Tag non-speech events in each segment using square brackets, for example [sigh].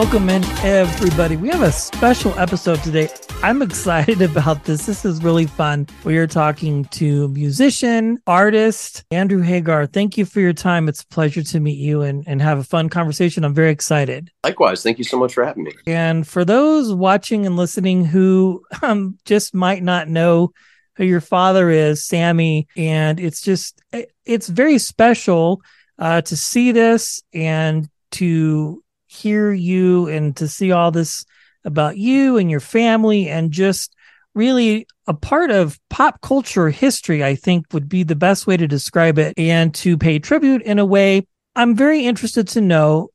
Welcome in, everybody. We have a special episode today. I'm [laughs] excited about this. This is really fun. We are talking to musician, artist, Andrew Hagar. Thank you for your time. It's a pleasure to meet you and, and have a fun conversation. I'm very excited. Likewise, thank you so much for having me. And for those watching and listening who [laughs] um, just might not know who your father is, Sammy, and it's just, it's very special uh, to see this and to hear you and to see all this about you and your family and just really a part of pop culture history, I think would be the best way to describe it and to pay tribute in a way. I'm very interested to know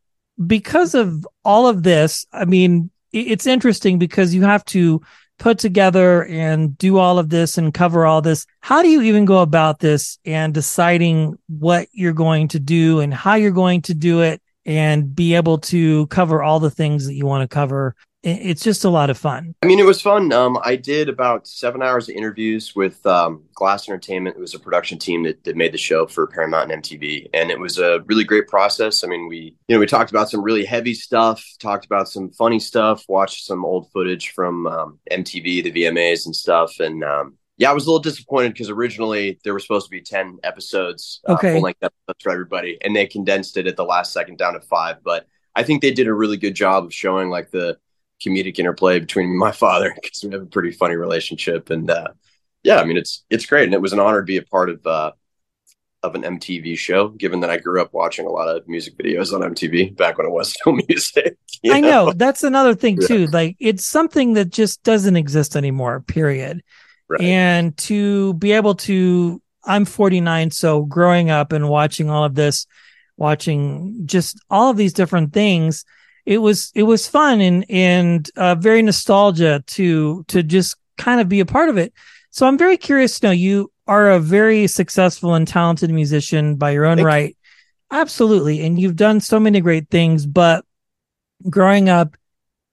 because of all of this. I mean, it's interesting because you have to put together and do all of this and cover all this. How do you even go about this and deciding what you're going to do and how you're going to do it? And be able to cover all the things that you want to cover. It's just a lot of fun. I mean, it was fun. Um, I did about seven hours of interviews with um, Glass Entertainment. It was a production team that, that made the show for Paramount and MTV, and it was a really great process. I mean, we you know we talked about some really heavy stuff, talked about some funny stuff, watched some old footage from um, MTV, the VMAs and stuff, and um, yeah, I was a little disappointed because originally there were supposed to be 10 episodes, uh, okay. full length episodes for everybody, and they condensed it at the last second down to five. But I think they did a really good job of showing like the comedic interplay between me and my father [laughs] because we have a pretty funny relationship. And uh, yeah, I mean, it's it's great. And it was an honor to be a part of uh, of an MTV show, given that I grew up watching a lot of music videos on MTV back when it was [laughs] still music. I know? know that's another thing [laughs] yeah. too. Like it's something that just doesn't exist anymore, period. Right. And to be able to, I'm 49, so growing up and watching all of this, watching just all of these different things, it was it was fun and and uh, very nostalgia to to just kind of be a part of it. So I'm very curious to know you are a very successful and talented musician by your own Thank right. You. Absolutely. And you've done so many great things, but growing up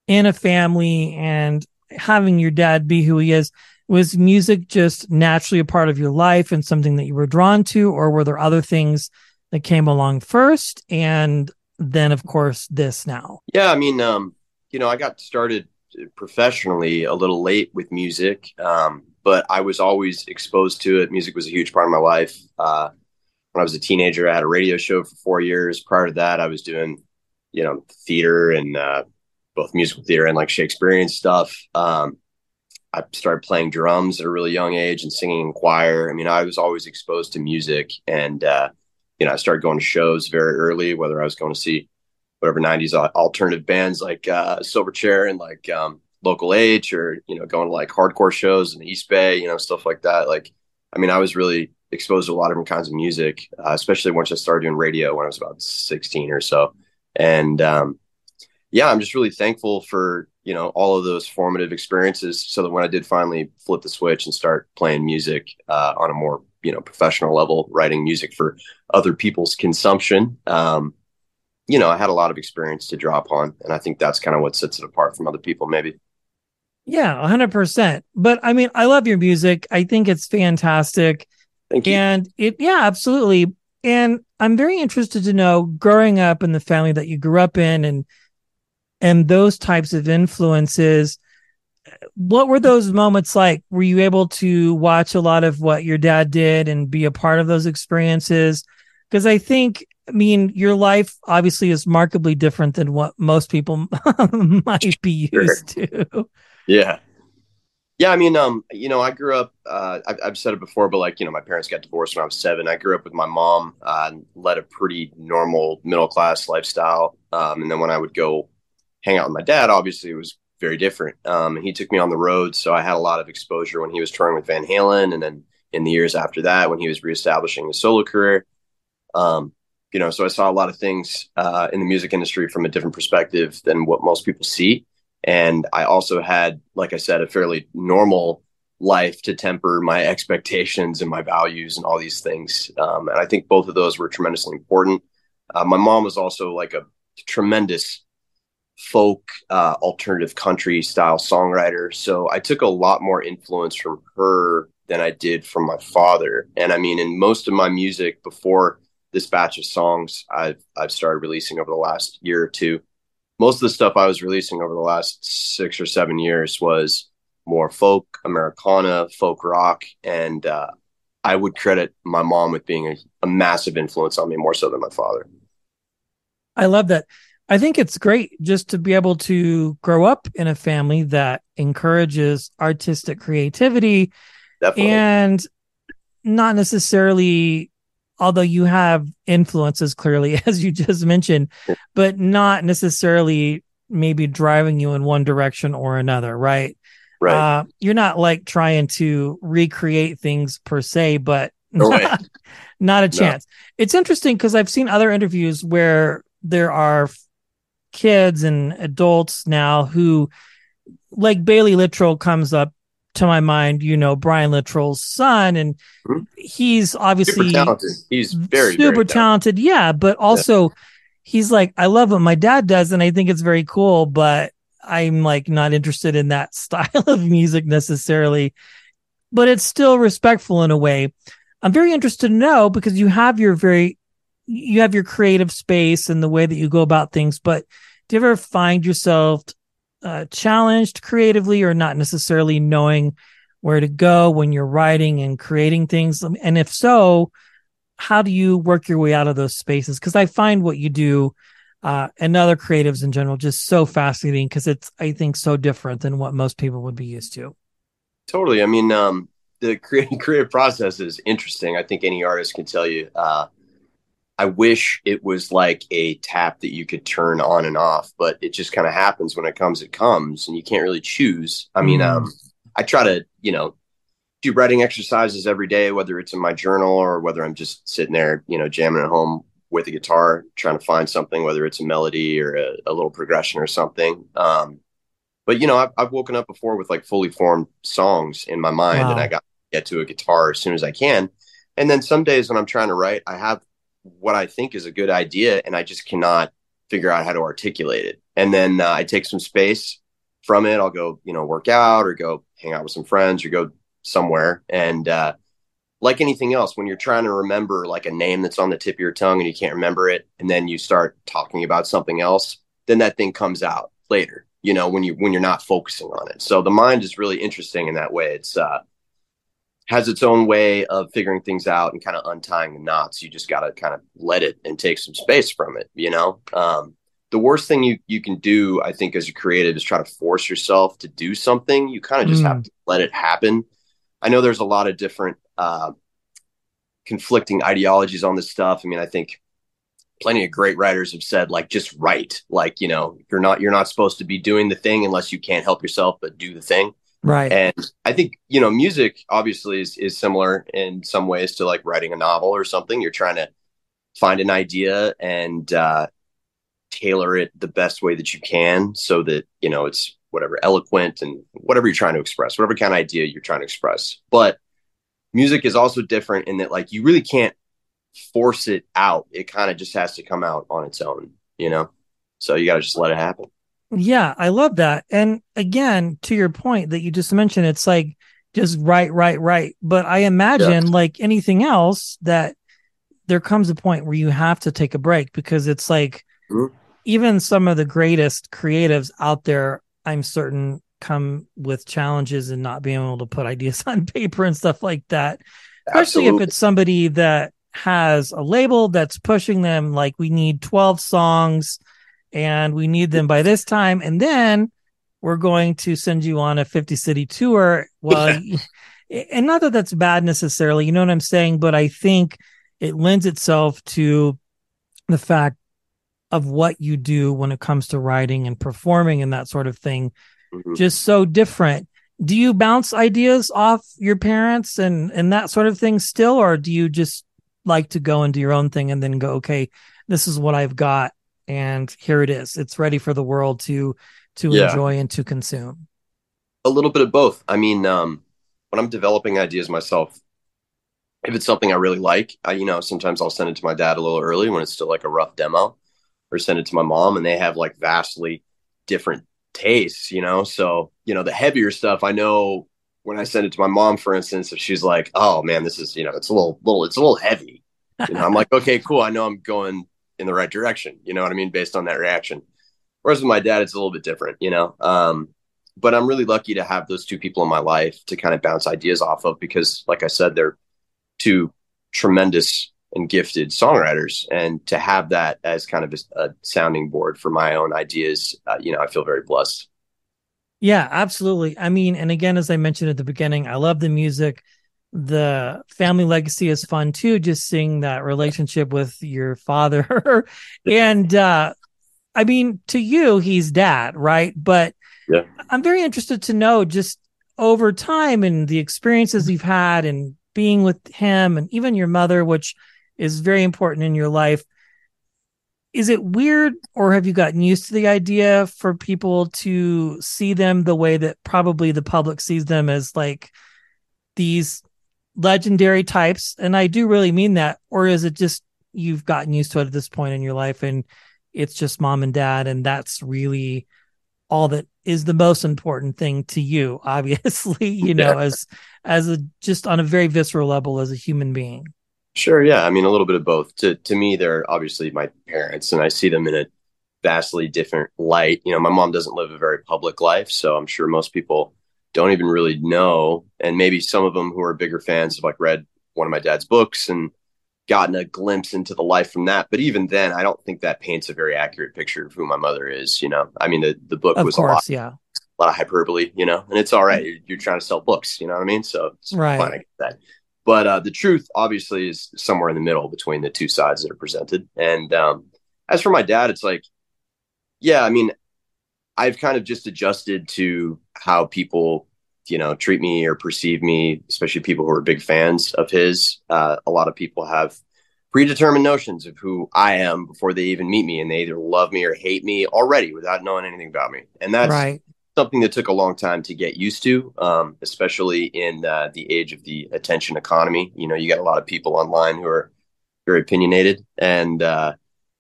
in a family and having your dad be who he is, was music just naturally a part of your life and something that you were drawn to, or were there other things that came along first? And then, of course, this now. Yeah, I mean, um, you know, I got started professionally a little late with music, um, but I was always exposed to it. Music was a huge part of my life. Uh, when I was a teenager, I had a radio show for four years. Prior to that, I was doing, you know, theater and uh, both musical theater and like Shakespearean stuff. Um, I started playing drums at a really young age and singing in choir. I mean, I was always exposed to music, and uh, you know, I started going to shows very early. Whether I was going to see whatever '90s alternative bands like uh, Silverchair and like um, Local H, or you know, going to like hardcore shows in the East Bay, you know, stuff like that. Like, I mean, I was really exposed to a lot of different kinds of music, uh, especially once I started doing radio when I was about 16 or so. And um, yeah, I'm just really thankful for you know all of those formative experiences so that when i did finally flip the switch and start playing music uh, on a more you know professional level writing music for other people's consumption um, you know i had a lot of experience to draw upon and i think that's kind of what sets it apart from other people maybe. Yeah 100% but i mean i love your music. I think it's fantastic. Thank you. and it yeah absolutely. And i'm very interested to know growing up in the family that you grew up in and and those types of influences what were those moments like? Were you able to watch a lot of what your dad did and be a part of those experiences? Because I think, I mean, your life obviously is markedly different than what most people [laughs] might be used sure. to. Yeah. Yeah, I mean, um, you know, I grew up. Uh, I've, I've, said it before, but like, you know, my parents got divorced when I was seven. I grew up with my mom, uh, and led a pretty normal middle class lifestyle. Um, and then when I would go hang out with my dad, obviously it was very different. Um, he took me on the road, so I had a lot of exposure when he was touring with Van Halen, and then in the years after that, when he was reestablishing his solo career. Um, you know, so I saw a lot of things uh, in the music industry from a different perspective than what most people see. And I also had, like I said, a fairly normal life to temper my expectations and my values and all these things. Um, and I think both of those were tremendously important. Uh, my mom was also like a tremendous folk, uh, alternative country style songwriter. So I took a lot more influence from her than I did from my father. And I mean, in most of my music before this batch of songs I've I've started releasing over the last year or two, most of the stuff I was releasing over the last six or seven years was more folk, Americana, folk rock, and uh, I would credit my mom with being a, a massive influence on me more so than my father. I love that. I think it's great just to be able to grow up in a family that encourages artistic creativity Definitely. and not necessarily although you have influences clearly, [laughs] as you just mentioned, but not necessarily maybe driving you in one direction or another, right? Right. Uh, you're not like trying to recreate things per se, but no [laughs] not, not, a chance. No. It's interesting because I've seen other interviews where there are kids and adults now who, like Bailey Littrell, comes up to my mind, you know, Brian Littrell's son, and mm-hmm. he's obviously super talented. He's very super very talented. talented. Yeah, but also yeah. he's like, I love what my dad does, and I think it's very cool, but I'm like not interested in that [laughs] style of music necessarily. But it's still respectful in a way. I'm very interested to know because you have your very you have your creative space and the way that you go about things, but do you ever find yourself uh, challenged creatively or not necessarily knowing where to go when you're writing and creating things? And if so, how do you work your way out of those spaces? Because I find what you do uh, and other creatives in general just so fascinating because it's, I think, so different than what most people would be used to. Totally. I mean, um, the creative, [laughs] creative process is interesting. I think any artist can tell you. Uh, I wish it was like a tap that you could turn on and off, but it just kind of happens when it comes, it comes, and you can't really choose. I mean, mm. um, I try to, you know, do writing exercises every day, whether it's in my journal or whether I'm just sitting there, you know, jamming at home with a guitar, trying to find something, whether it's a melody or a, a little progression or something. Um, but you know, I've, I've, woken up before with like fully formed songs in my mind, wow. and I got to get to a guitar as soon as I can. And then some days when I'm trying to write, I have what I think is a good idea, and I just cannot figure out how to articulate it. And then uh, I take some space from it. I'll go, you know, work out or go hang out with some friends or go somewhere. And uh, like anything else, when you're trying to remember like a name that's on the tip of your tongue and you can't remember it, and then you start talking about something else, then that thing comes out later. You know, when you when you're not focusing on it. So the mind is really interesting in that way. It's uh, has its own way of figuring things out and kind of untying the knots. You just got to kind of let it and take some space from it, you know? Um, the worst thing you, you can do, I think, as a creative is try to force yourself to do something. You kind of just mm. have to let it happen. I know there's a lot of different uh, conflicting ideologies on this stuff. I mean, I think plenty of great writers have said like just write like you know you're not you're not supposed to be doing the thing unless you can't help yourself but do the thing Right. And I think, you know, music obviously is, is similar in some ways to like writing a novel or something. You're trying to find an idea and uh, tailor it the best way that you can so that, you know, it's whatever eloquent and whatever you're trying to express, whatever kind of idea you're trying to express. But music is also different in that like you really can't force it out. It kind of just has to come out on its own, you know? So you got to just let it happen. Yeah, I love that. And again, to your point that you just mentioned, it's like just right, right, right. But I imagine, yeah. like anything else, that there comes a point where you have to take a break because it's like mm-hmm. even some of the greatest creatives out there, I'm certain, come with challenges and not being able to put ideas [laughs] on paper and stuff like that. Especially Absolutely. if it's somebody that has a label that's pushing them like we need 12 songs and we need them by this time. And then we're going to send you on a 50 city tour. Well and not that that's bad necessarily you know what i'm saying? But i think it lends itself to the fact of what you do when it comes to writing and performing and that sort of thing Mhm. just so different. Do you bounce ideas off your parents and and that sort of thing still or do you just like to go and do your own thing and then go okay this is what i've got and here it is it's ready for the world to to Yeah. enjoy and to consume a little bit of both. I mean, um, when I'm developing ideas myself, if it's something I really like, I, you know, sometimes I'll send it to my dad a little early when it's still like a rough demo, or send it to my mom, and they have like vastly different tastes, you know. So, you know, the heavier stuff, I know when I send it to my mom, for instance, if she's like, "Oh man, this is, you know, it's a little, little, it's a little heavy," you know, I'm like, "Okay, cool. I know I'm going in the right direction." You know what I mean, based on that reaction. Whereas with my dad, it's a little bit different, you know. Um, but I'm really lucky to have those two people in my life to kind of bounce ideas off of because, like I said, they're two tremendous and gifted songwriters, and to have that as kind of a, a sounding board for my own ideas, uh, you know, I feel very blessed. Yeah, absolutely. I mean, and again, as I mentioned at the beginning, I love the music. The family legacy is fun too, just seeing that relationship with your father. [laughs] and uh I mean, to you, he's dad, right? But Yeah. I'm very interested to know just over time and the experiences you've had and being with him and even your mother, which is very important in your life. Is it weird or have you gotten used to the idea for people to see them the way that probably the public sees them as like these legendary types? And I do really mean that. Or is it just you've gotten used to it at this point in your life and it's just mom and dad and that's really all that is the most important thing to you [laughs] obviously you know Yeah. as as a just on a very visceral level as a human being Sure, yeah. I mean, a little bit of both. To to me, they're obviously my parents, and I see them in a vastly different light. You know, my mom doesn't live a very public life, so I'm sure most people don't even really know. And maybe some of them who are bigger fans have like read one of my dad's books and gotten a glimpse into the life from that. But even then, I don't think that paints a very accurate picture of who my mother is. You know, I mean, the the book of was a lot, yeah a lot of hyperbole. You know, and it's all right. You're, you're trying to sell books. You know what I mean? So it's Right. fine. I get that. But uh, the truth, obviously, is somewhere in the middle between the two sides that are presented. And um, as for my dad, it's like, yeah, I mean, I've kind of just adjusted to how people, you know, treat me or perceive me, especially people who are big fans of his. Uh, a lot of people have predetermined notions of who I am before they even meet me, and they either love me or hate me already without knowing anything about me. And that's right something that took a long time to get used to, um, especially in uh, the age of the attention economy. You know, you got a lot of people online who are very opinionated, and uh,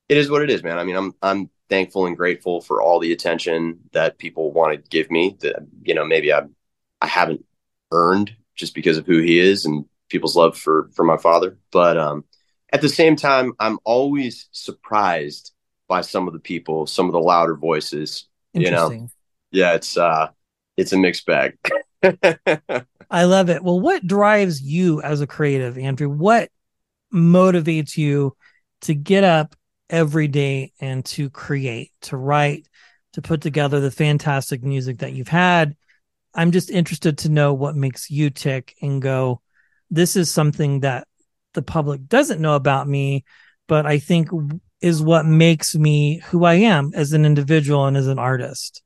it is what it is, man. I mean, I'm I'm thankful and grateful for all the attention that people want to give me. That you know, maybe I I haven't earned just because of who he is and people's love for for my father, but um, at the same time, I'm always surprised by some of the people, some of the louder voices. You know, yeah, it's uh it's a mixed bag. [laughs] I love it. Well, what drives you as a creative, Andrew? What motivates you to get up every day and to create, to write, to put together the fantastic music that you've had? I'm just interested to know what makes you tick and go, this is something that the public doesn't know about me, but I think is what makes me who I am as an individual and as an artist.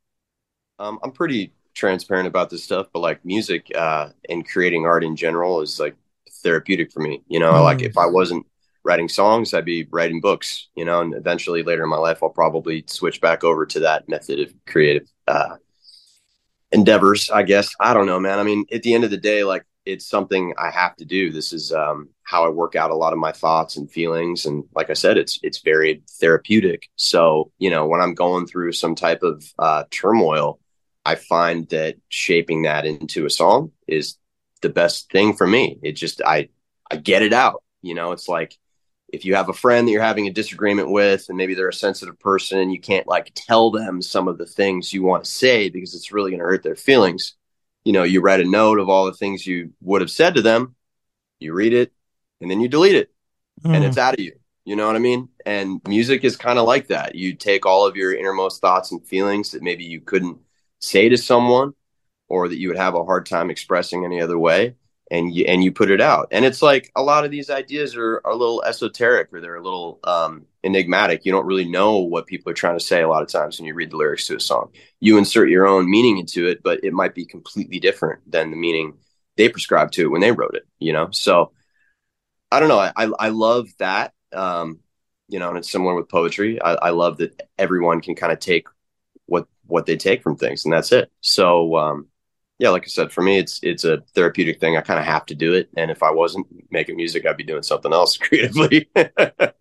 um, I'm pretty transparent about this stuff, but like music uh, and creating art in general is like therapeutic for me. You know, Mm. like if I wasn't writing songs, I'd be writing books. You know, and eventually later in my life, I'll probably switch back over to that method of creative uh, endeavors. I guess I don't know, man. I mean, at the end of the day, like it's something I have to do. This is um, how I work out a lot of my thoughts and feelings, and like I said, it's it's very therapeutic. So you know, when I'm going through some type of uh, turmoil. I find that shaping that into a song is the best thing for me. It just I I get it out. You know, it's like if you have a friend that you're having a disagreement with and maybe they're a sensitive person you can't like tell them some of the things you want to say because it's really going to hurt their feelings. You know you write a note of all the things you would have said to them you read it and then you delete it mm. and it's out of you. You know what i mean? And music is kind of like that. You take all of your innermost thoughts and feelings that maybe you couldn't say to someone or that you would have a hard time expressing any other way and you and you put it out. And it's like a lot of these ideas are, are a little esoteric or they're a little um, enigmatic. You don't really know what people are trying to say a lot of times when you read the lyrics to a song. You insert your own meaning into it but it might be completely different than the meaning they prescribed to it when they wrote it you know? So i don't know. I i love that um, you know and it's similar with poetry. I, I love that everyone can kind of take what what they take from things and that's it. So um, yeah, like I said, for me, it's it's a therapeutic thing. I kind of have to do it, and if I wasn't making music, I'd be doing something else [laughs] creatively.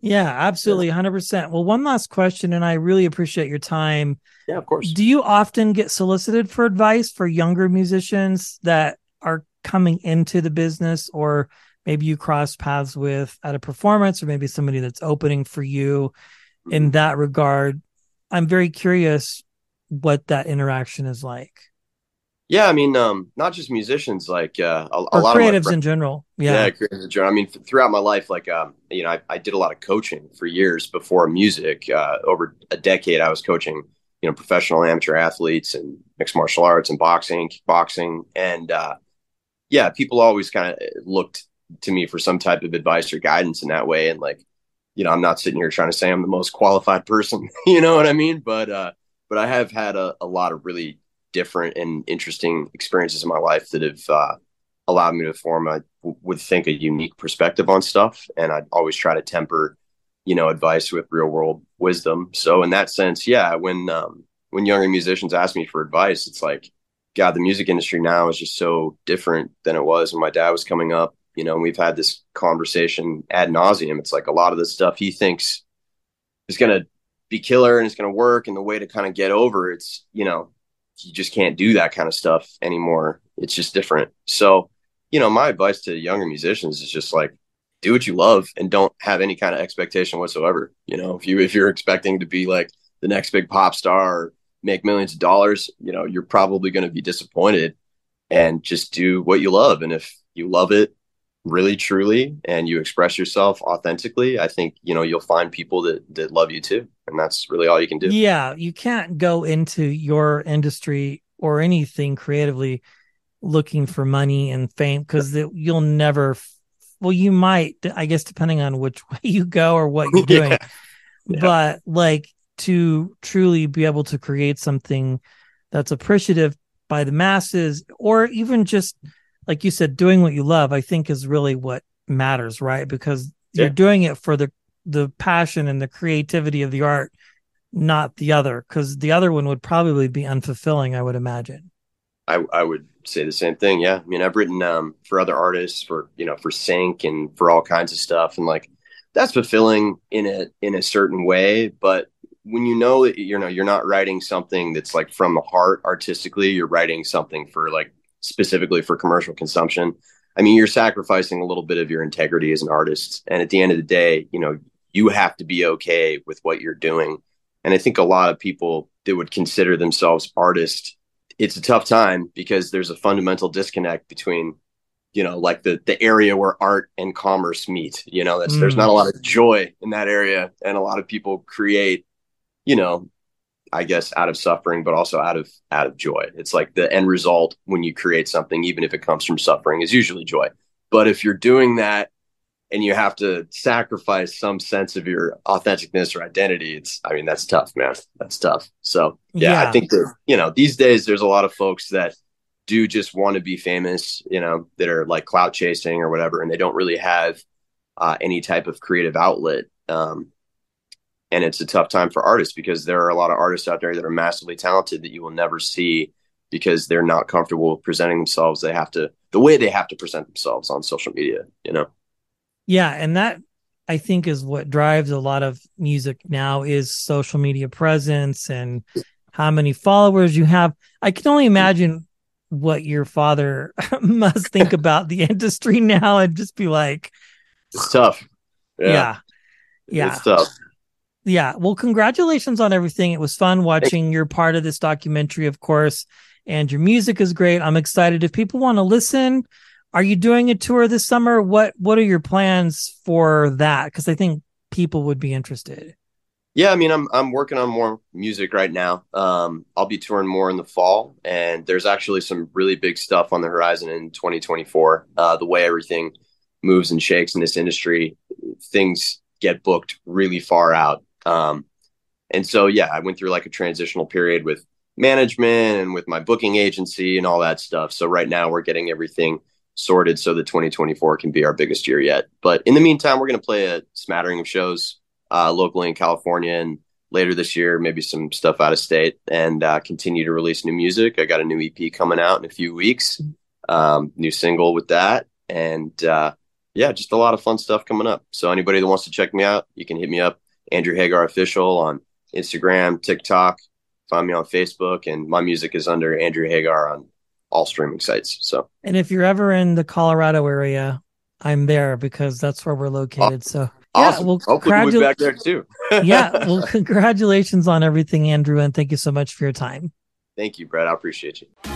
yeah, [laughs] absolutely, hundred percent. Well, one last question, and I really appreciate your time. Yeah, of course. Do you often get solicited for advice for younger musicians that are coming into the business, or maybe you cross paths with at a performance, or maybe somebody that's opening for you in mm-hmm. that regard? I'm very curious what that interaction is like. Yeah, I mean, um, not just musicians, like uh, a, a lot creatives of in general. Yeah, yeah, creatives in general. I mean, throughout my life, like, um, you know, I, I did a lot of coaching for years before music. Uh, over a decade, I was coaching, you know, professional amateur athletes and mixed martial arts and boxing, kickboxing, and uh, yeah, people always kind of looked to me for some type of advice or guidance in that way. And like, you know, I'm not sitting here trying to say I'm the most qualified person, [laughs] you know what I mean? But uh, but I have had a, a lot of really different and interesting experiences in my life that have uh, allowed me to form a would think a unique perspective on stuff. And i'd always try to temper you know advice with real world wisdom. So in that sense yeah when um, when younger musicians ask me for advice it's like god the music industry now is just so different than it was when my dad was coming up. You know and we've had this conversation ad nauseum. It's like a lot of the stuff he thinks is going to be killer and it's going to work and the way to kind of get over it's you know you just can't do that kind of stuff anymore. It's just different. So, you know, my advice to younger musicians is just like do what you love and don't have any kind of expectation whatsoever. You know, if you if you're expecting to be like the next big pop star or make millions of dollars, you know, you're probably going to be disappointed and just do what you love and if you love it really truly and you express yourself authentically, I think, you know, you'll find people that that love you too and that's really all you can do. Yeah, you can't go into your industry or anything creatively looking for money and fame because you'll never. Well, you might, I guess, depending on which [laughs] way you go or what you're [laughs] doing. yeah. Yeah. But like to truly be able to create something that's appreciative by the masses, or even just like you said, doing what you love, I think is really what matters, right? Because yeah. you're doing it for the the passion and the creativity of the art, not the other, because the other one would probably be unfulfilling, I would imagine. I, I would say the same thing. Yeah. I mean, I've written um, for other artists, for, you know, for Sync and for all kinds of stuff. And like, that's fulfilling in a, in a certain way. But when you know that, you know, you're not writing something that's like from the heart artistically, you're writing something for like specifically for commercial consumption. I mean, you're sacrificing a little bit of your integrity as an artist. And at the end of the day, you know, you have to be okay with what you're doing. And I think a lot of people that would consider themselves artists, it's a tough time because there's a fundamental disconnect between, you know, like the the area where art and commerce meet. You know, that's mm. there's not a lot of joy in that area, and a lot of people create, you know, I guess out of suffering, but also out of out of joy. It's like the end result when you create something, even if it comes from suffering, is usually joy. But if you're doing that and you have to sacrifice some sense of your authenticness or identity it's i mean that's tough man that's tough so yeah, yeah. i think that you know these days there's a lot of folks that do just want to be famous you know that are like clout chasing or whatever and they don't really have uh, any type of creative outlet um, and it's a tough time for artists because there are a lot of artists out there that are massively talented that you will never see because they're not comfortable presenting themselves they have to the way they have to present themselves on social media you know yeah, and that I think is what drives a lot of music now is social media presence and how many followers you have. I can only imagine what your father [laughs] must think [laughs] about the industry now and just be like it's tough. Yeah. yeah. Yeah. It's tough. Yeah. Well, congratulations on everything. It was fun watching your part of this documentary, of course, and your music is great. I'm excited. If people want to listen, are you doing a tour this summer? What What are your plans for that? Because I think people would be interested. Yeah, I mean, I'm I'm working on more music right now. Um, I'll be touring more in the fall, and there's actually some really big stuff on the horizon in 2024. Uh, the way everything moves and shakes in this industry, things get booked really far out. Um, and so, yeah, I went through like a transitional period with management and with my booking agency and all that stuff. So right now, we're getting everything sorted so that 2024 can be our biggest year yet. But in the meantime, we're going to play a smattering of shows uh, locally in California and later this year, maybe some stuff out of state and uh, continue to release new music. I got a new EP coming out in a few weeks, um, new single with that. And uh, yeah, just a lot of fun stuff coming up. So anybody that wants to check me out, you can hit me up, Andrew Hagar Official on Instagram, TikTok, find me on Facebook. And my music is under Andrew Hagar on all streaming sites. So, and if you're ever in the Colorado area, I'm there because that's where we're located. So Awesome. Yeah, well, Hopefully we'll be back there too. [laughs] yeah. [laughs] Well, congratulations on everything, Andrew, and thank you so much for your time. Thank you, Brett. I appreciate you.